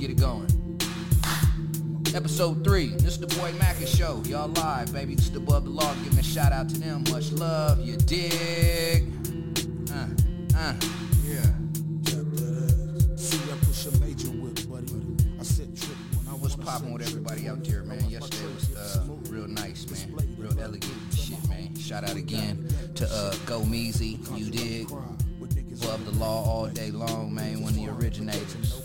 get it going. Episode 3, this is the boy Maca show. Y'all live, baby. This is the above the law. Giving a shout out to them. Much love. You dig? Uh, uh. Yeah. See, I push a major whip, buddy. I said trip when I What's wanna poppin' with everybody out there, man? Yesterday was uh, real nice, man. Real elegant shit, man. Shout out again to uh, Go Meezy. You dig? Above the law all day long, man. One of the originators.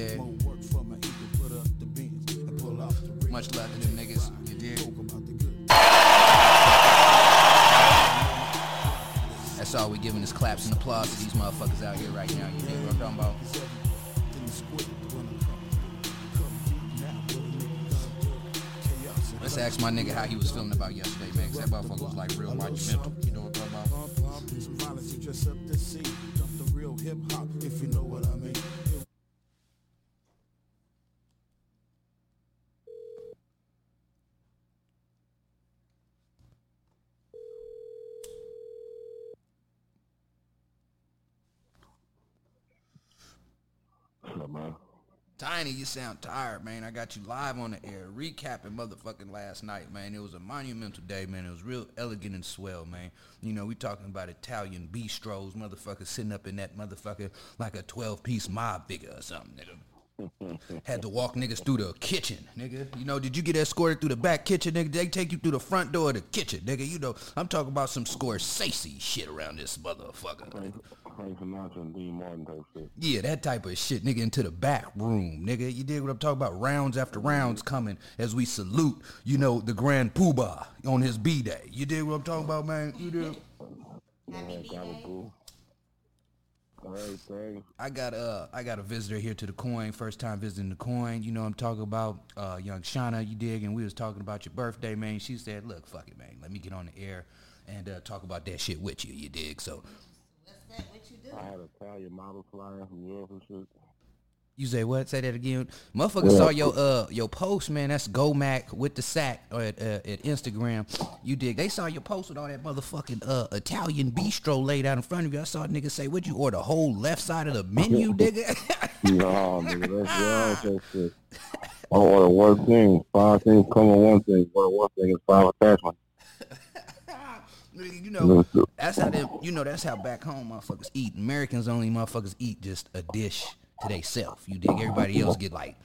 Federal You case. dig? More work for my ego, put up the beans and pull off the rig. Much love to them niggas. You dig? Talk about the good. That's all we giving is claps and applause to these motherfuckers out here right now. You dig what I'm talking about? Then the squid when I come. Come deep now, what a nigga gonna do? Chaos and Let's ask my nigga how he was feeling about yesterday, man. 'cause that motherfucker was like real monumental. You know what I'm talking about? Pump, pump, some violence, you up the scene. Dump the real hip hop, if you know what I mean. Hello, man. You sound tired, man. I got you live on the air, recapping motherfucking last night, man. It was a monumental day, man. It was real elegant and swell, man. You know, we talking about Italian bistros, motherfucker sitting up in that motherfucker like a 12-piece mob figure or something, nigga. Had to walk niggas through the kitchen, nigga. You know, did you get escorted through the back kitchen, nigga? They take you through the front door of the kitchen, nigga. You know, I'm talking about some Scorsese shit around this motherfucker. Frank, Frank Sinatra and Dean Martin type shit. Yeah, that type of shit, nigga, into the back room, nigga. You dig what I'm talking about? Rounds after rounds coming as we salute, you know, the Grand Poobah on his B-Day. You dig what I'm talking about, man? You dig? Man, Gabagool. Everything. I got uh I got a visitor here to the coin, first time visiting the coin. You know I'm talking about uh young Shauna, you dig, and we was talking about your birthday, man. She said, Look, fuck it, man. Let me get on the air and uh, talk about that shit with you, you dig? So What's that? What you do? I had an Italian model flyer from Europe and shit. You say what? Say that again. Motherfucker saw your uh your post, man. That's GoMack with the sack or at, uh, at Instagram. You dig? They saw your post with all that motherfucking uh Italian bistro laid out in front of you. I saw a nigga say, "Would you order the whole left side of the menu, nigga?" No, nigga, that's your that. I order one thing. Five things come on one thing. Order one thing is five attachments. You know that's how them. You know that's how back home motherfuckers eat. Americans only motherfuckers eat just a dish to they self. You dig? Everybody else get like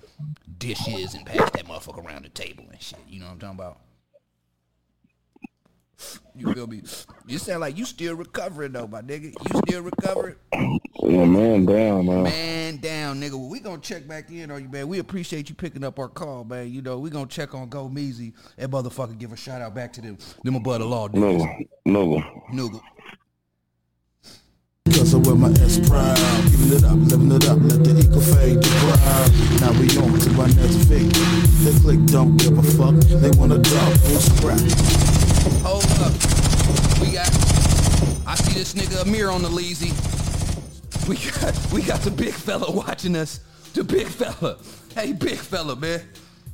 dishes and pass that motherfucker around the table and shit. You know what I'm talking about? You feel me? You sound like you still recovering though, my nigga. You still recovering? Yeah, man, down, man. Man down, nigga. Well, we gonna check back in on you, man. We appreciate you picking up our call, man. You know, we gonna check on Go Meezy and motherfucker give a shout out back to them, them above the law niggas. No, no. Nigga. Cause I wear my S proud, giving it up, living it up, let the eco fade to crowd. Now we on to our next fate. They click, don't give a fuck, they wanna dog, we'll scrap. Hold up. We got I see this nigga Amir on the leasy. We got we got the big fella watching us. The big fella. Hey big fella, man.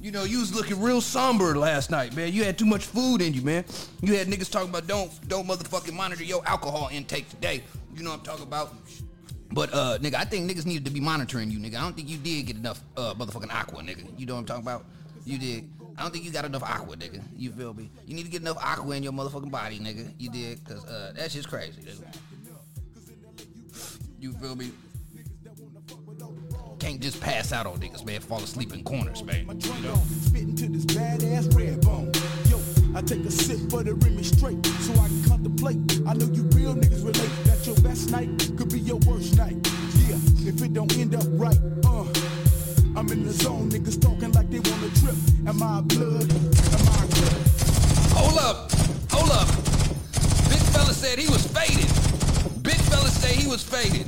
You know, you was looking real somber last night, man. You had too much food in you, man. You had niggas talking about don't don't motherfucking monitor your alcohol intake today. You know what I'm talking about? But uh nigga, I think niggas needed to be monitoring you, nigga. I don't think you did get enough uh motherfucking aqua, nigga. You know what I'm talking about? You did. I don't think you got enough aqua, nigga. You feel me? You need to get enough aqua in your motherfucking body, nigga. You did, cause uh that's just crazy, nigga. You feel me? Can't just pass out on niggas, man. Fall asleep in corners, man. You know? Spitting to this badass red bone. Yo, I take a sip for the rim straight, so I can contemplate. I know you real niggas relate that your best night could be your worst night. Yeah, if it don't end up right, uh. I'm in the zone, niggas talking like they wanna trip. Am I blood? Am I? Hold up. Hold up. Big fella said he was faded. Big fella said he was faded.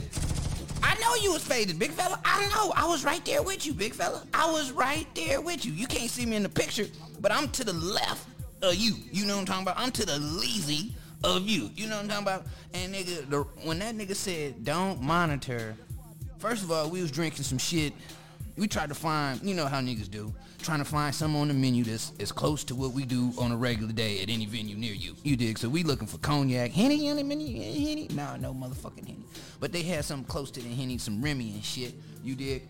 I know you was faded, big fella. I know. I was right there with you, big fella. I was right there with you. You can't see me in the picture, but I'm to the left of you. You know what I'm talking about? I'm to the lazy of you. You know what I'm talking about? And nigga, the, when that nigga said don't monitor, first of all, we was drinking some shit We tried to find, you know how niggas do, trying to find something on the menu that's as close to what we do on a regular day at any venue near you. You dig? So we looking for cognac, henny the menu, henny. Nah, no motherfucking henny. But they had something close to the henny, some Remy and shit. You dig?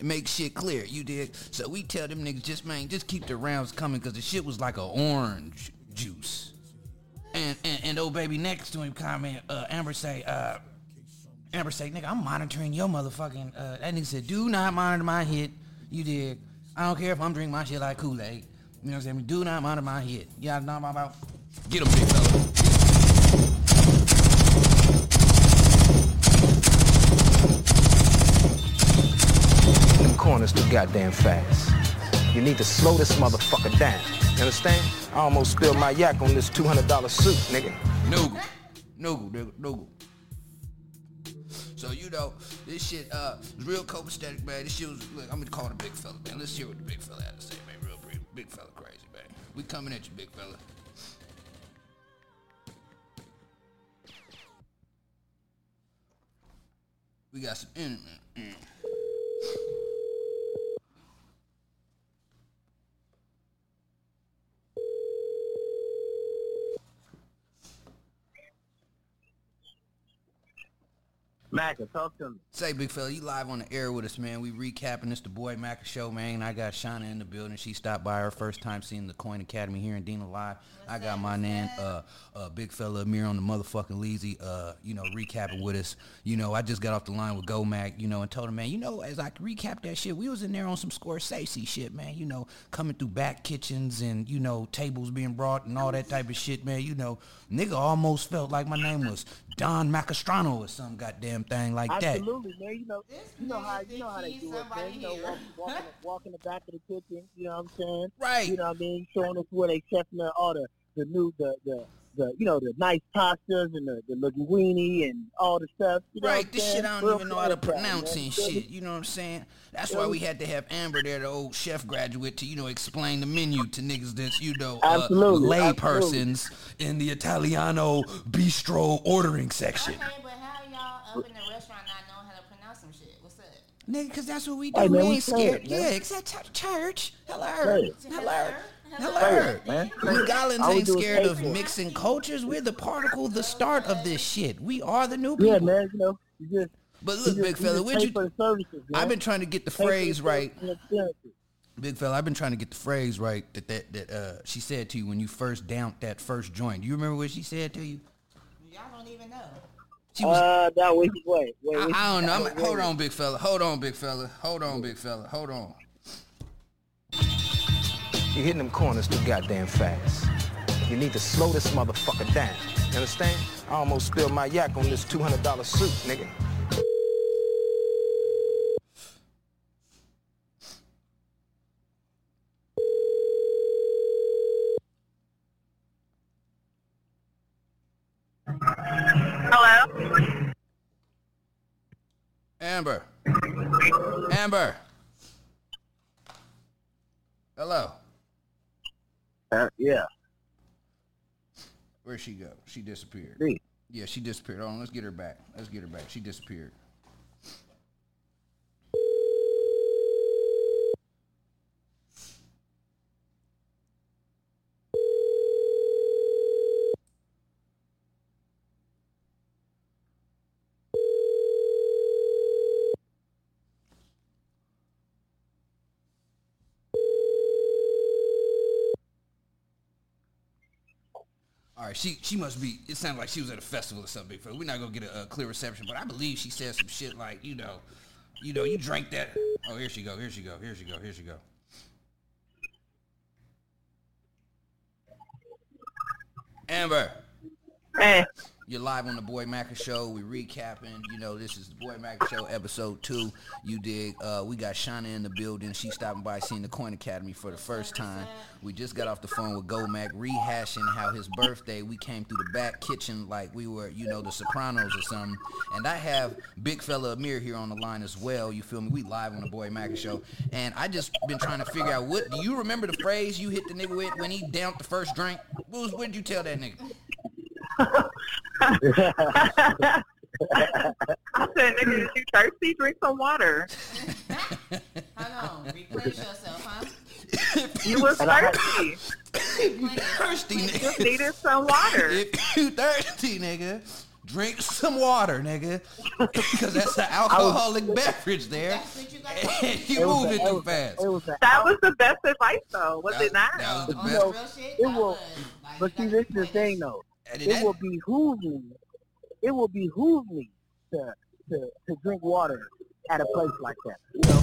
It makes shit clear, you dig? So we tell them niggas just man, just keep the rounds coming because the shit was like a orange juice. And, and and old baby next to him comment, uh, Amber say, uh, Amber said, nigga, I'm monitoring your motherfucking. Uh, that nigga said, do not monitor my hit. You dig? I don't care if I'm drinking my shit like Kool Aid. You know what I'm saying? Do not monitor my hit. Y'all know my about. Get him, big fella. Them corners too goddamn fast. You need to slow this motherfucker down. You understand? I almost spilled my yak on this $200 suit, nigga. Noogle. Noogle, nigga. Noogle. So, you know, this shit uh, was real copacetic, man. This shit was, look, I'm gonna call a big fella, man. Let's hear what the big fella had to say, man. Real brief. Big fella crazy, man. We coming at you, big fella. We got some internet. Mm. Mac, talk to me. Say, big fella, you live on the air with us, man. We recapping this the boy Maca show, man. I got Shauna in the building. She stopped by her first time seeing the Coin Academy here in Dina live. I got my man, uh, uh, big fella Amir on the motherfucking Leezy, uh, you know, recapping with us. You know, I just got off the line with Go Mack, you know, and told him, man, you know, as I recap that shit, we was in there on some Scorsese shit, man. You know, coming through back kitchens and you know tables being brought and all that type of shit, man. You know, nigga almost felt like my name was Don Macastrano or some goddamn thing like that. Absolutely, man. You know, you know how you know how they do it, man. You know, walk, walking, walking the back of the kitchen. You know what I'm saying? Right. You know what I mean? Showing us where they chefing the, all the the new the the. The, you know the nice pastas and the, the linguine and all the stuff. You know what Right, I'm this saying? shit I don't Real even know how to pronounce and shit. You know what I'm saying? That's why we had to have Amber there, the old chef graduate, to you know explain the menu to niggas that's you know uh, lay absolutely. persons in the Italiano bistro ordering section. Okay, but how y'all up in the restaurant not knowing how to pronounce some shit? What's up? Nigga, cause that's what we do. Hey, we man, we ain't scared. it, man. Yeah, except church. Hello, Say hello, hello. Say it, man. We Gollins ain't scared of for mixing cultures. We're the particle, the start of this shit. We are the new people. Yeah, man. You know, you just But look, just, big fella, just where'd you? for the services. I've been trying to get the Pay for the phrase right. services and experiences. Big fella, I've been trying to get the phrase right that that, that uh, she said to you when you first downed that first joint. Do you remember what she said to you? Y'all don't even know. She was. Uh, no, wait, wait, wait. I, wait. I don't know. I'm, Wait, hold wait. on, big fella. Hold on, big fella. Hold on, big fella. Hold on. You're hitting them corners too goddamn fast. You need to slow this motherfucker down. You understand? I almost spilled my yak on this $200 suit, nigga. Amber. Amber. Hello. Uh, yeah. Where'd she go? She disappeared. Me. Yeah, she disappeared. Hold on, let's get her back. Let's get her back. She disappeared. All right, she she must be. It sounded like she was at a festival or something. We're not gonna get a, a clear reception, but I believe she said some shit like, you know, you know, you drank that. Oh, here she go. Here she go. Here she go. Here she go. Amber, Hey, you're live on the Boy Maca Show. We recapping. You know, this is the Boy Maca Show, episode two. You dig? Uh, we got Shauna in the building. She's stopping by, seeing the Coin Academy for the first time. We just got off the phone with Go Mack, rehashing how his birthday. We came through the back kitchen like we were, you know, the Sopranos or something. And I have big fella Amir here on the line as well. You feel me? We live on the Boy Maca Show, and I just been trying to figure out what. Do you remember the phrase you hit the nigga with when he downed the first drink? What did you tell that nigga? I said, nigga, is you thirsty? Drink some water. Hold on. Replenish yourself, huh? You was And I- thirsty. thirsty, You just needed some water. If you thirsty, nigga, drink some water, nigga. Because that's an alcoholic beverage there. That's what you got And you It moving it too was fast. It was a, That was the best advice, though, was That- it not? that was the best. some real shit, it will- was. Like, but you see, gotta this is the thing though. And It that- will behoove me. It will behoove me to to to drink water at a place like that. You know,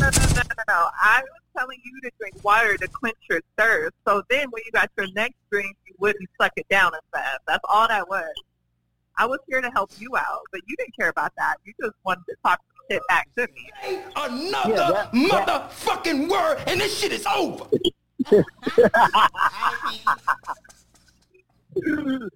No, no, no, no, no. I was telling you to drink water to quench your thirst. So then when you got your next drink, you wouldn't suck it down as fast. That's all that was. I was here to help you out, but you didn't care about that. You just wanted to talk shit back to me. Another Yeah, that- motherfucking word, and this shit is over. All right,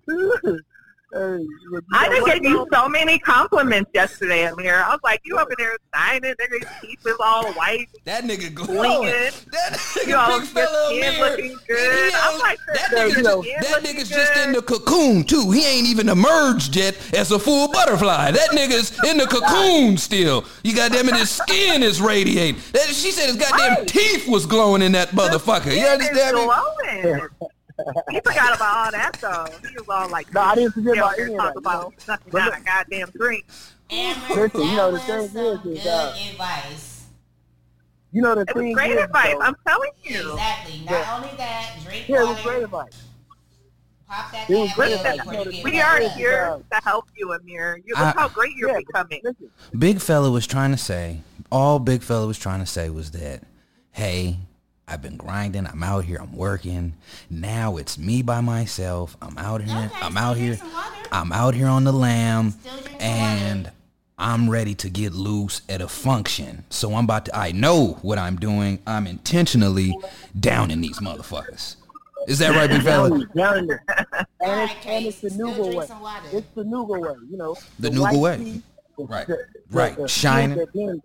Pinky. Hey, I just gave you so many compliments yesterday, Amir. I was like, you over there signing, nigga, your teeth is all white. That nigga glowing. Blinging. That nigga You all big fella skin Amir. looking good. He I'm like, that your nigga just, looking that nigga's just in the cocoon too. He ain't even emerged yet as a full butterfly. That nigga's in the cocoon still. You goddamn it, his skin is radiating. That, she said his goddamn Right. teeth was glowing in that motherfucker. You understand me? glowing. He forgot about all that though. He was all like, No, I didn't forget about we're any of talking that, you about know. sucking But down a goddamn drink." Amber, Listen, you know, the was thing some is, is, good uh, advice. You know the It was thing great is, advice. though- I'm telling you. Exactly. Not Yeah. only that, drink yeah, it was great advice. pop that It was great pill advice. before you get We are up. here to help you, Amir. You look I- how great you're Yeah, becoming. Listen, Big fella was trying to say, all Big fella was trying to say was that, hey, I've been grinding. I'm out here. I'm working. Now it's me by myself. I'm out here. Okay, I'm out here. I'm out here on the lamb, Still drink some and. I'm ready to get loose at a function. So I'm about to. I know what I'm doing. I'm intentionally downing these motherfuckers. Is that right, big fella? down, down. And it's, and it's the Case, Nougat way. It's the Nougat way, you know. The white Nougat way. tea, the- Right. the- Right. the- Shining. the-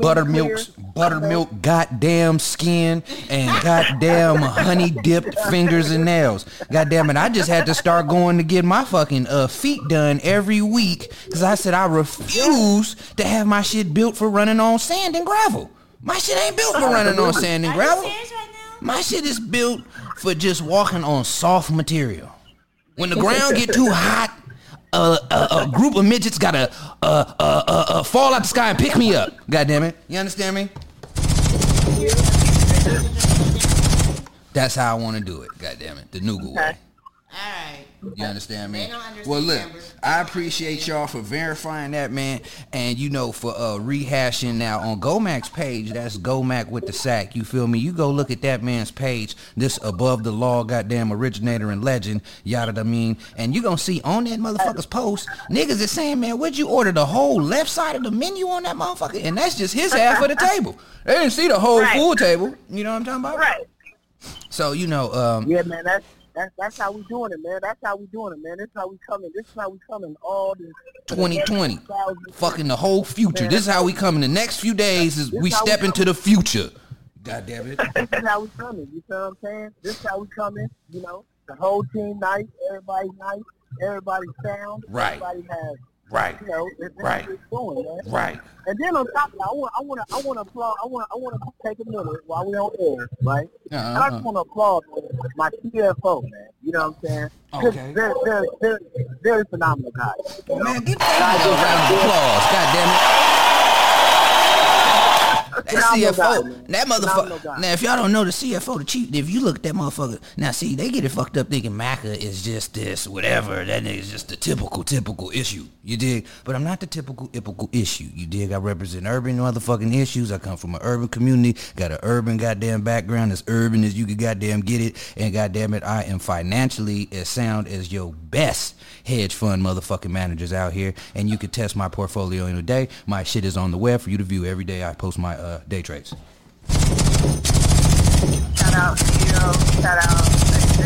buttermilk's buttermilk goddamn skin and goddamn honey dipped fingers and nails. Goddamn it, I just had to start going to get my fucking uh, feet done every week because I said I refuse to have my shit built for running on sand and gravel. My shit ain't built for running on sand and gravel. serious right now? My shit is built for just walking on soft material. When the ground get too hot, uh, a, a group of midgets gotta uh, uh, uh, uh, fall out the sky and pick me up. God damn it. You understand me? That's how I want to do it. God damn it. The Nougat way. All right. You understand me? They don't understand, well, look, I appreciate y'all for verifying that, man, and you know for uh, rehashing now on Gomack's page. That's Gomack with the sack. You feel me? You go look at that man's page. This above the law, goddamn originator and legend, yada I mean, and you gonna see on that motherfucker's post, niggas is saying, man, would you order the whole left side of the menu on that motherfucker? And that's just his half of the table. They didn't see the whole Right. full table. You know what I'm talking about? Right. So you know, um, Yeah, man, that's that's that's how we doing it, man. That's how we doing it, man. This is how we coming. This is how we coming. All the 2020. Fucking the whole future. This is how we coming. the next few days is we This we step come. into the future. God damn it. This is how we coming. You feel what I'm saying? This is how we coming. You know, the whole team nice. Everybody nice. Everybody sound. Right. Everybody has. Right. You know, it's Right. it's going, man. Right. And then on top of that, I want, I want to, I want to applaud. I want, I want to take a minute while we on air, right? And I just uh-huh. want to applaud my CFO, man. You know what I'm saying? 'Cause Okay. They're, they're, they're very phenomenal guys. You know? Man, give that nigga a round of applause. God damn it. That CFO, that motherfucker. Now, if y'all don't know the CFO, the chief, if you look at that motherfucker, now see, they get it fucked up thinking Maca is just this, whatever. That nigga's just the typical, typical issue. You dig? But I'm not the typical, typical issue. You dig? I represent urban motherfucking issues. I come from an urban community, got an urban goddamn background, as urban as you could goddamn get it. And goddamn it, I am financially as sound as your best hedge fund motherfucking managers out here. And you can test my portfolio in a day. My shit is on the web for you to view every day. I post my uh, day trades. Shout out to you. Shout out.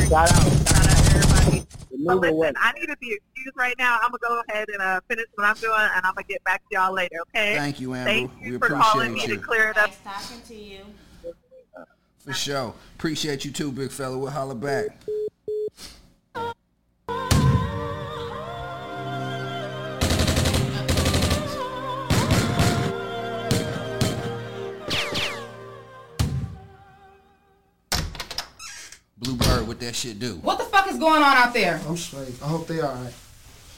Shout out. Shout out everybody. The But Nougat listen, I need to be excused right now. I'm gonna go ahead and uh, finish what I'm doing, and I'm gonna get back to y'all later. Okay? Thank you, Amber. Thank We you for calling me appreciate to clear it up. Nice talking to you. For sure. Appreciate you too, big fella. We'll holler back. What that shit do. What the fuck is going on out there? I'm straight. I hope they alright.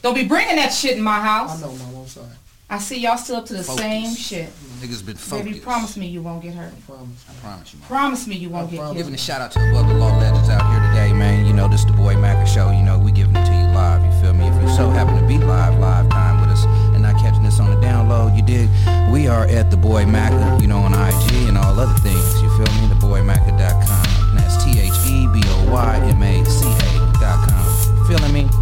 Don't be bringing that shit in my house. I know, mom. I'm sorry. I see y'all still up to the Focus. same shit. Niggas been focused. Baby, promise me you won't get hurt. I promise. I promise you. man. Promise me you won't I get promise. Giving a shout out to above the law legends out here today, man. You know, this the boy Maca show. You know, we giving it to you live. You feel me? If you so happen to be live, live time with us, and not catching this on the download, you dig? We are at the boy Maca, you know, on IG and all other things. You feel me? Theboymaca.com. Y M A C A dot. Feeling me?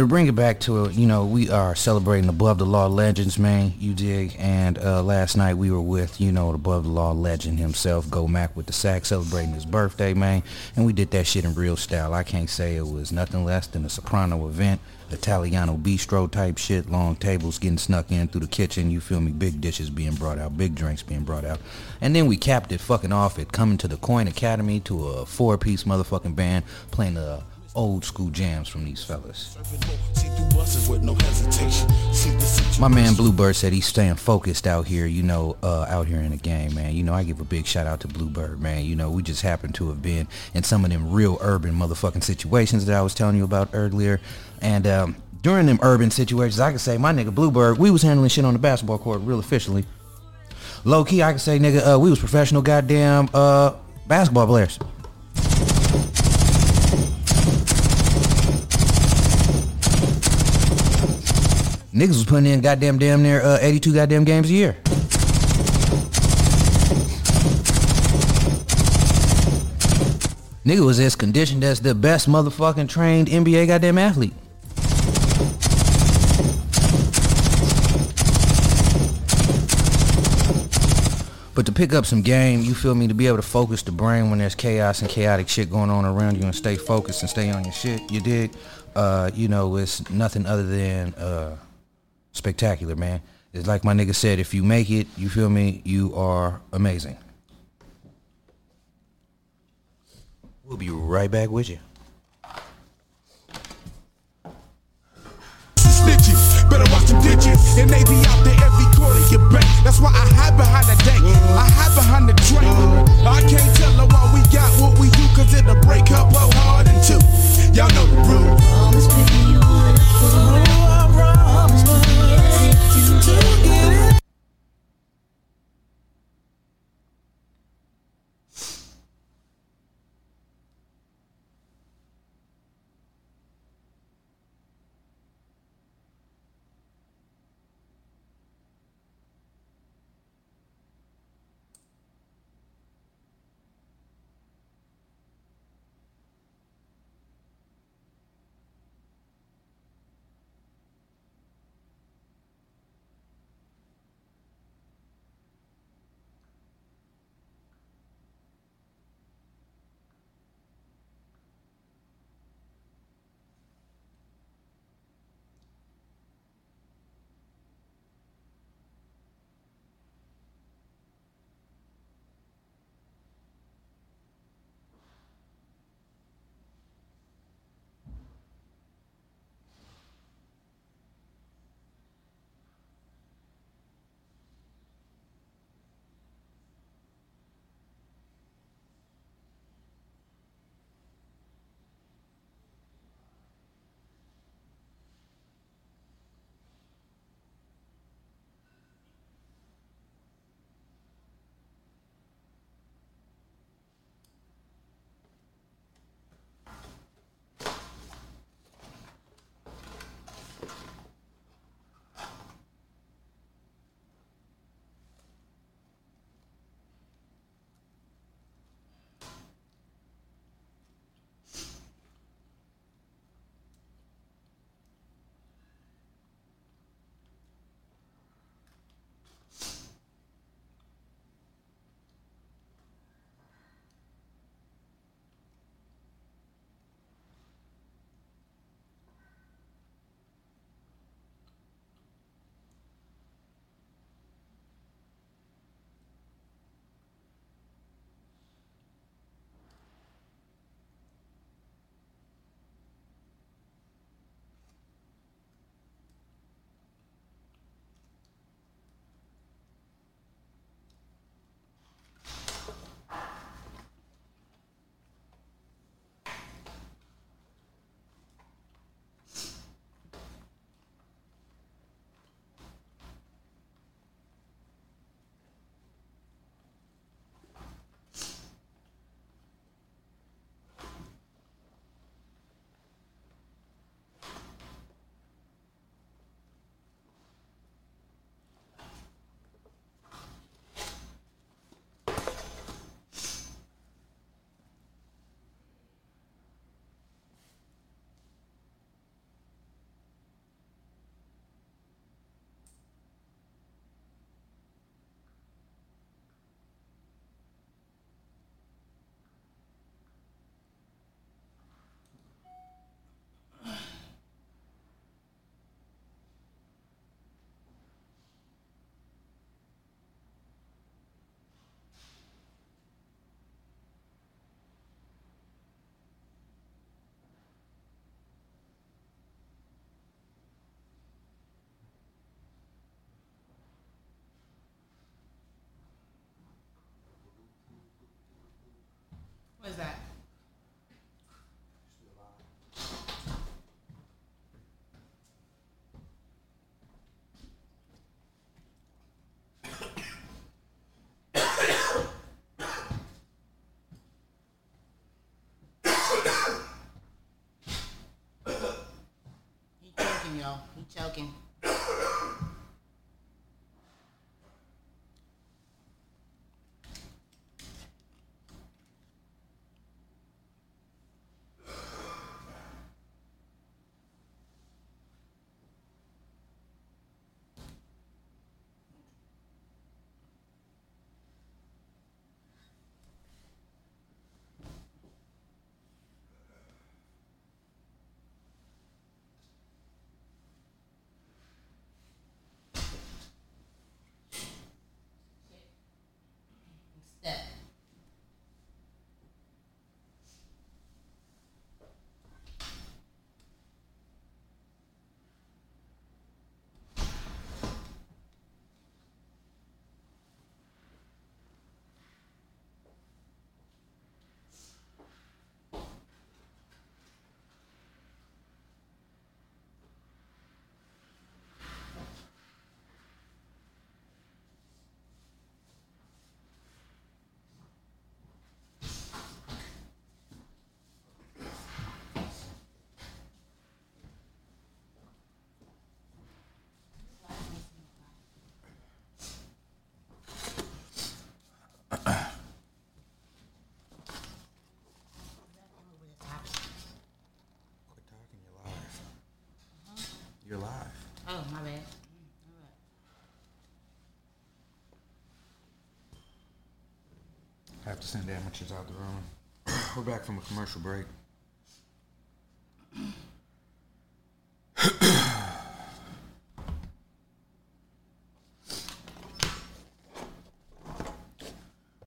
To bring it back to it, you know, we are celebrating Above the Law legends, man. You dig? And uh, last night we were with, you know, Above the Law legend himself, Go Mack with the sack, celebrating his birthday, man. And we did that shit in real style. I can't say it was nothing less than a soprano event, Italiano bistro type shit, long tables getting snuck in through the kitchen. You feel me? Big dishes being brought out, big drinks being brought out. And then we capped it fucking off at coming to the Coin Academy to a four-piece motherfucking band playing the old school jams from these fellas. See through buses with no hesitation. See the situation. My man Bluebird said he's staying focused out here, you know, uh, out here in the game, man. You know, I give a big shout out to Bluebird, man. You know, we just happen to have been in some of them real urban motherfucking situations that I was telling you about earlier. And um, during them urban situations, I could say my nigga Bluebird, we was handling shit on the basketball court real officially. Low key, I could say, nigga, uh, we was professional goddamn uh, basketball players. Niggas was putting in goddamn damn near uh, 82 goddamn games a year. Nigga was as conditioned as the best motherfucking trained NBA goddamn athlete. But to pick up some game, you feel me, to be able to focus the brain when there's chaos and chaotic shit going on around you and stay focused and stay on your shit, you dig? Uh, you know, it's nothing other than uh, spectacular, man. It's like my nigga said, if you make it, you feel me, you are amazing. We'll be right back with you. Snitches, better watch them ditches, and they be out there every quarter you bank. That's why I hide behind the dank, I hide behind the drink. I can't tell her why we got what we do, cause it'll break her both hard What is that? He choking, y'all. He choking. Step. Quit talking. You're live. You're live. Oh, my bad. I have to send amateurs out the room. We're back from a commercial break.